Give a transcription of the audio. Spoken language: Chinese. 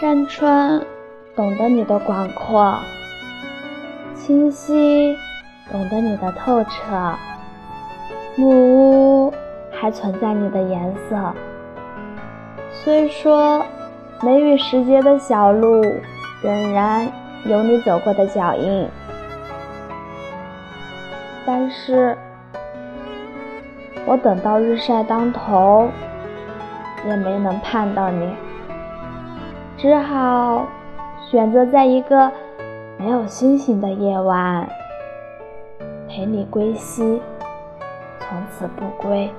山川懂得你的广阔，清溪懂得你的透彻，木屋还存在你的颜色。虽说梅雨时节的小路，仍然有你走过的脚印，但是我等到日晒当头，也没能盼到你。只好选择在一个没有星星的夜晚陪你归西，从此不归。